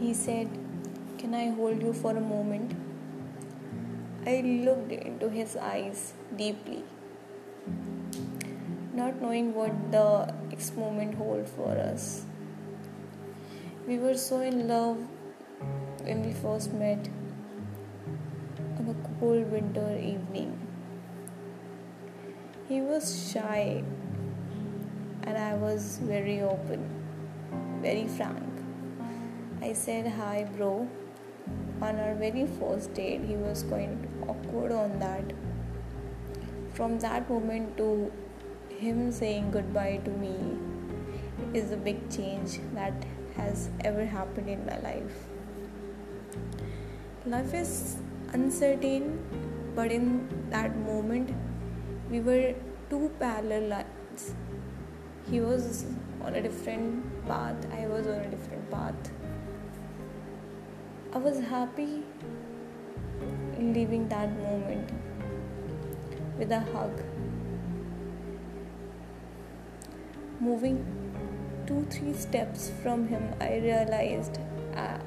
He said, Can I hold you for a moment? I looked into his eyes deeply, not knowing what the next moment hold for us. We were so in love when we first met on a cold winter evening. He was shy and I was very open, very frank. I said, Hi, bro. On our very first date, he was quite awkward on that. From that moment to him saying goodbye to me is a big change that has ever happened in my life. Life is uncertain, but in that moment, we were two parallel lines. He was on a different path, I was on a different path. I was happy leaving that moment with a hug. Moving two, three steps from him, I realized uh,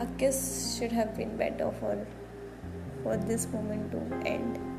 a kiss should have been better for, for this moment to end.